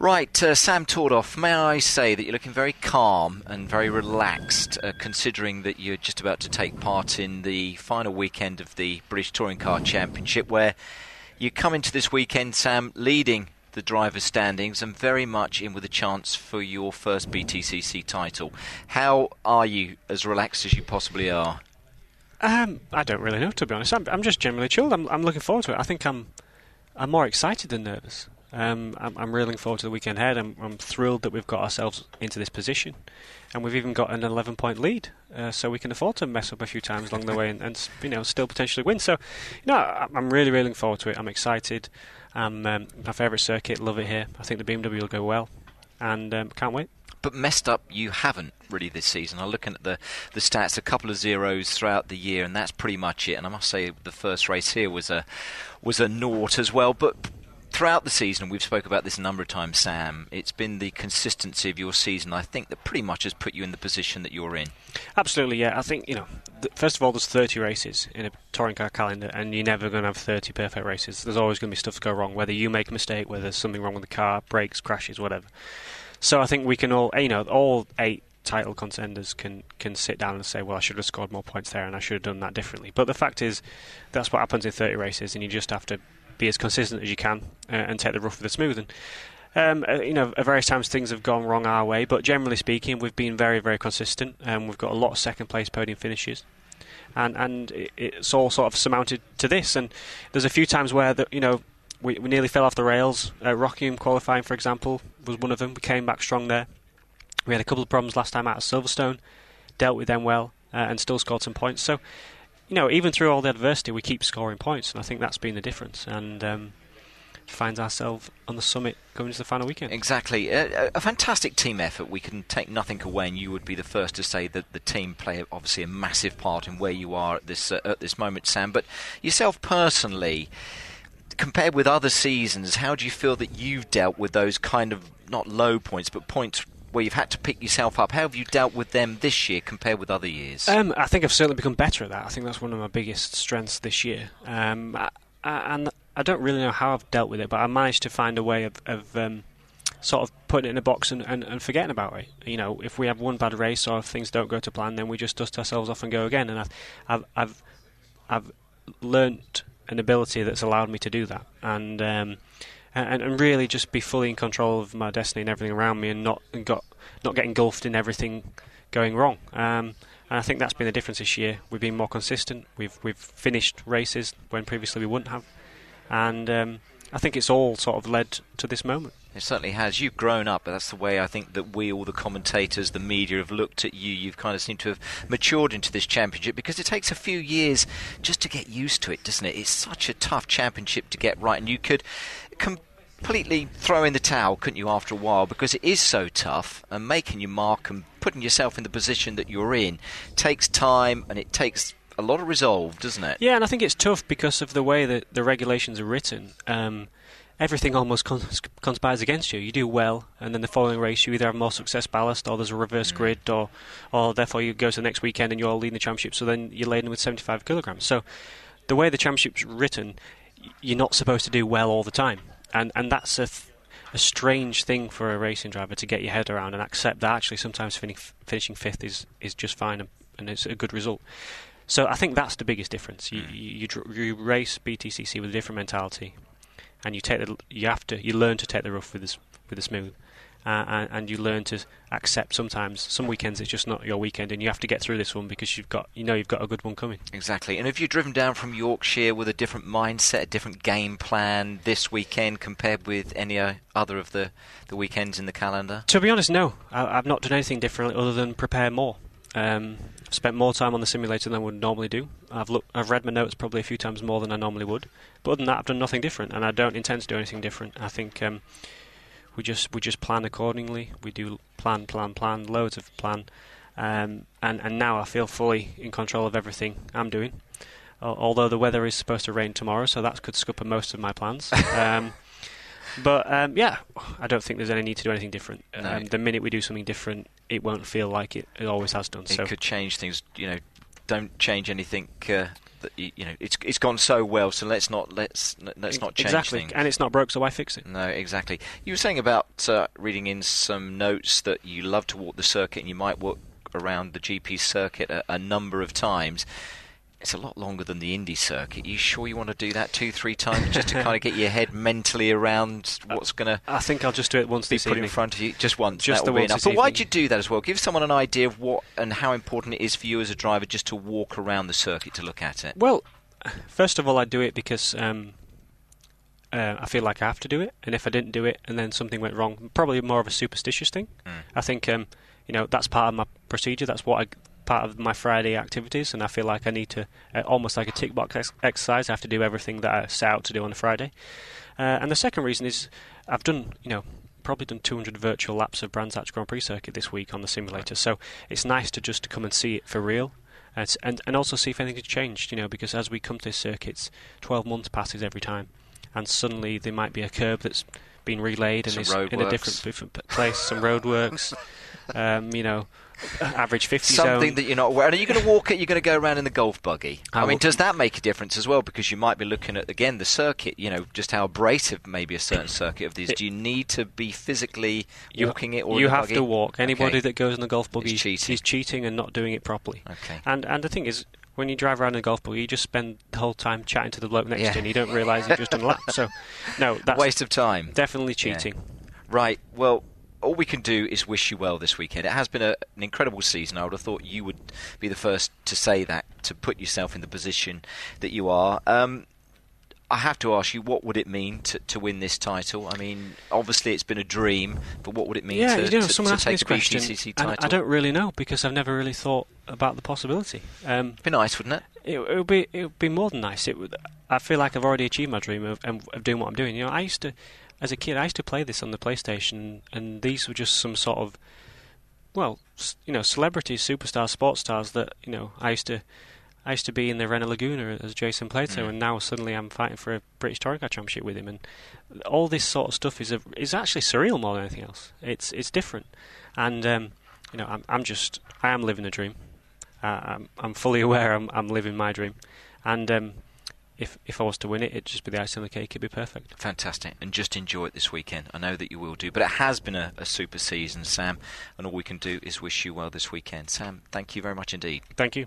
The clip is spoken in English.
Right, uh, Sam Tordoff, may I say that you're looking very calm and very relaxed, uh, considering that you're just about to take part in the final weekend of the British Touring Car Championship, where you come into this weekend, Sam, leading the driver's standings and very much in with a chance for your first BTCC title. How are you as relaxed as you possibly are? Um, I don't really know, to be honest. I'm, I'm just generally chilled. I'm, I'm looking forward to it. I think I'm, I'm more excited than nervous. Um, I'm, I'm really looking forward to the weekend ahead. I'm, I'm, thrilled that we've got ourselves into this position, and we've even got an 11 point lead, uh, so we can afford to mess up a few times along the way and, and, you know still potentially win. So, you know, I'm really really looking forward to it. I'm excited. I'm um, my favourite circuit. Love it here. I think the BMW will go well, and um, can't wait but messed up you haven't really this season. I'm looking at the, the stats, a couple of zeros throughout the year, and that's pretty much it. And I must say, the first race here was a was a naught as well. But throughout the season, we've spoke about this a number of times, Sam. It's been the consistency of your season, I think, that pretty much has put you in the position that you're in. Absolutely, yeah. I think you know. Th- first of all, there's 30 races in a touring car calendar, and you're never going to have 30 perfect races. There's always going to be stuff to go wrong, whether you make a mistake, whether there's something wrong with the car, brakes, crashes, whatever. So I think we can all, you know, all eight title contenders can can sit down and say, well, I should have scored more points there, and I should have done that differently. But the fact is, that's what happens in 30 races, and you just have to be as consistent as you can uh, and take the rough with the smooth. And um, uh, you know, at various times things have gone wrong our way, but generally speaking, we've been very, very consistent, and we've got a lot of second place podium finishes. And and it's all sort of surmounted to this. And there's a few times where the, you know we, we nearly fell off the rails. Uh, Rockingham qualifying, for example, was one of them. We came back strong there. We had a couple of problems last time out of Silverstone, dealt with them well, uh, and still scored some points. So you know, even through all the adversity, we keep scoring points, and I think that's been the difference. And um, finds ourselves on the summit going into the final weekend. Exactly, a, a, fantastic team effort. We can take nothing away, and you would be the first to say that the team play obviously a massive part in where you are at this uh, at this moment, Sam. But yourself personally. Compared with other seasons, how do you feel that you've dealt with those kind of not low points, but points where you've had to pick yourself up. How have you dealt with them this year compared with other years? Um, I think I've certainly become better at that. I think that's one of my biggest strengths this year. Um, I, I, and I don't really know how I've dealt with it, but I managed to find a way of, of um, sort of putting it in a box and, and, and, forgetting about it. You know, if we have one bad race or if things don't go to plan, then we just dust ourselves off and go again. And I've I've I've, I've learnt an ability that's allowed me to do that. And um, and, and really just be fully in control of my destiny and everything around me, and not and got not get engulfed in everything going wrong. Um, and I think that's been the difference this year. We've been more consistent. We've we've finished races when previously we wouldn't have, and um, I think it's all sort of led to this moment. It certainly has. You've grown up, but that's the way I think that we, all the commentators, the media, have looked at you. You've kind of seemed to have matured into this championship because it takes a few years just to get used to it, doesn't it? It's such a tough championship to get right, and you could completely throw in the towel, couldn't you, after a while? Because it is so tough, and making your mark and putting yourself in the position that you're in takes time and it takes a lot of resolve, doesn't it? Yeah, and I think it's tough because of the way that the regulations are written. Um, everything almost cons- conspires against you. You do well, and then the following race you either have more success ballast, or there's a reverse mm. grid, or, or therefore you go to the next weekend and you're leading the championship. So then you're laden with 75 kilograms. So the way the championship's written, you're not supposed to do well all the time, and and that's a th- a strange thing for a racing driver to get your head around and accept that actually sometimes fin- finishing fifth is, is just fine and, and, it's a good result. So I think that's the biggest difference. You, mm. you, you, you race BTCC with a different mentality, and you take the you have to you learn to take the rough with the with the smooth. Uh, and, and, you learn to accept sometimes some weekends it's just not your weekend and you have to get through this one because you've got you know you've got a good one coming. Exactly. And have you driven down from Yorkshire with a different mindset a different game plan this weekend compared with any other of the, the weekends in the calendar? To be honest no. I, have not done anything differently other than prepare more. Um, spent more time on the simulator than I would normally do. I've looked, I've read my notes probably a few times more than I normally would. But other than that, I've done nothing different, and I don't intend to do anything different. I think um, we just we just plan accordingly. We do plan, plan, plan, loads of plan, um, and and now I feel fully in control of everything I'm doing. although the weather is supposed to rain tomorrow, so that could scupper most of my plans. Um, but um, yeah, I don't think there's any need to do anything different. No. Um, the minute we do something different, it won't feel like it, it always has done. It so. could change things. You know, don't change anything. Uh, that you, you know it's it's gone so well. So let's not let's let's not change exactly. things. And it's not broke, so why fix it? No, exactly. You were saying about uh, reading in some notes that you love to walk the circuit and you might walk around the GP circuit a, a number of times. It's a lot longer than the Indy circuit. You sure you want to do that two, three times just to kind of get your head mentally around what's going to I think I'll just do it once be put evening. in front of you just once? Just the once But why'd you do that as well? Give someone an idea of what and how important it is for you as a driver just to walk around the circuit to look at it. Well, first of all, I do it because um, uh, I feel like I have to do it, and if I didn't do it and then something went wrong, probably more of a superstitious thing. Mm. I think um, you know that's part of my procedure. That's what I, part of my Friday activities, and I feel like I need to uh, almost like a tick box ex- exercise. I have to do everything that I set out to do on a Friday. Uh, and the second reason is I've done you know probably done 200 virtual laps of Brands Hatch Grand Prix circuit this week on the simulator. So it's nice to just to come and see it for real. And, and and also see if anything's changed, you know, because as we come to this circuits, 12 months passes every time, and suddenly there might be a curb that's been relayed and Some is in a different, different place, some roadworks, um, you know, average 50 Something zone. that you're not aware. And are you going to walk it? You're going to go around in the golf buggy. I, I mean, does that make a difference as well? Because you might be looking at again the circuit. You know, just how abrasive maybe a certain circuit of these. Do you need to be physically you, walking it, or you have buggy? to walk. Anybody Okay. that goes in the golf buggy, Is cheating. he's cheating and not doing it properly. Okay. And and the thing is, when you drive around in a golf buggy, you just spend the whole time chatting to the bloke next Yeah. to you, and you don't realise you've just done a lap. So, no, that's Waste of time. definitely cheating. Right. Well, all we can do is wish you well this weekend. It has been a, an incredible season. I would have thought you would be the first to say that, to put yourself in the position that you are. Um, I have to ask you, what would it mean to, to win this title? I mean, obviously it's been a dream, but what would it mean yeah, to, you know, to, someone to take this question, BTCC title? I don't really know because I've never really thought about the possibility. Um, Be nice, wouldn't it? it, it would be it would be more than nice. It would. I feel like I've already achieved my dream of, of of doing what I'm doing. You know, I used to, as a kid, I used to play this on the PlayStation, and these were just some sort of, well, you know, celebrities, superstars, sports stars that you know I used to. I used to be in the Renault Laguna as Jason Plato, Mm. and now suddenly I'm fighting for a British Touring Car Championship with him, and all this sort of stuff is a, is actually surreal more than anything else. It's it's different, and um, you know I'm I'm just I am living a dream. Uh, I'm I'm fully aware I'm I'm living my dream, and um, if if I was to win it, it'd just be the icing on the cake. It'd be perfect. Fantastic. And just enjoy it this weekend. I know that you will do. But it has been a, a super season, Sam, and all we can do is wish you well this weekend. Sam, thank you very much indeed. Thank you.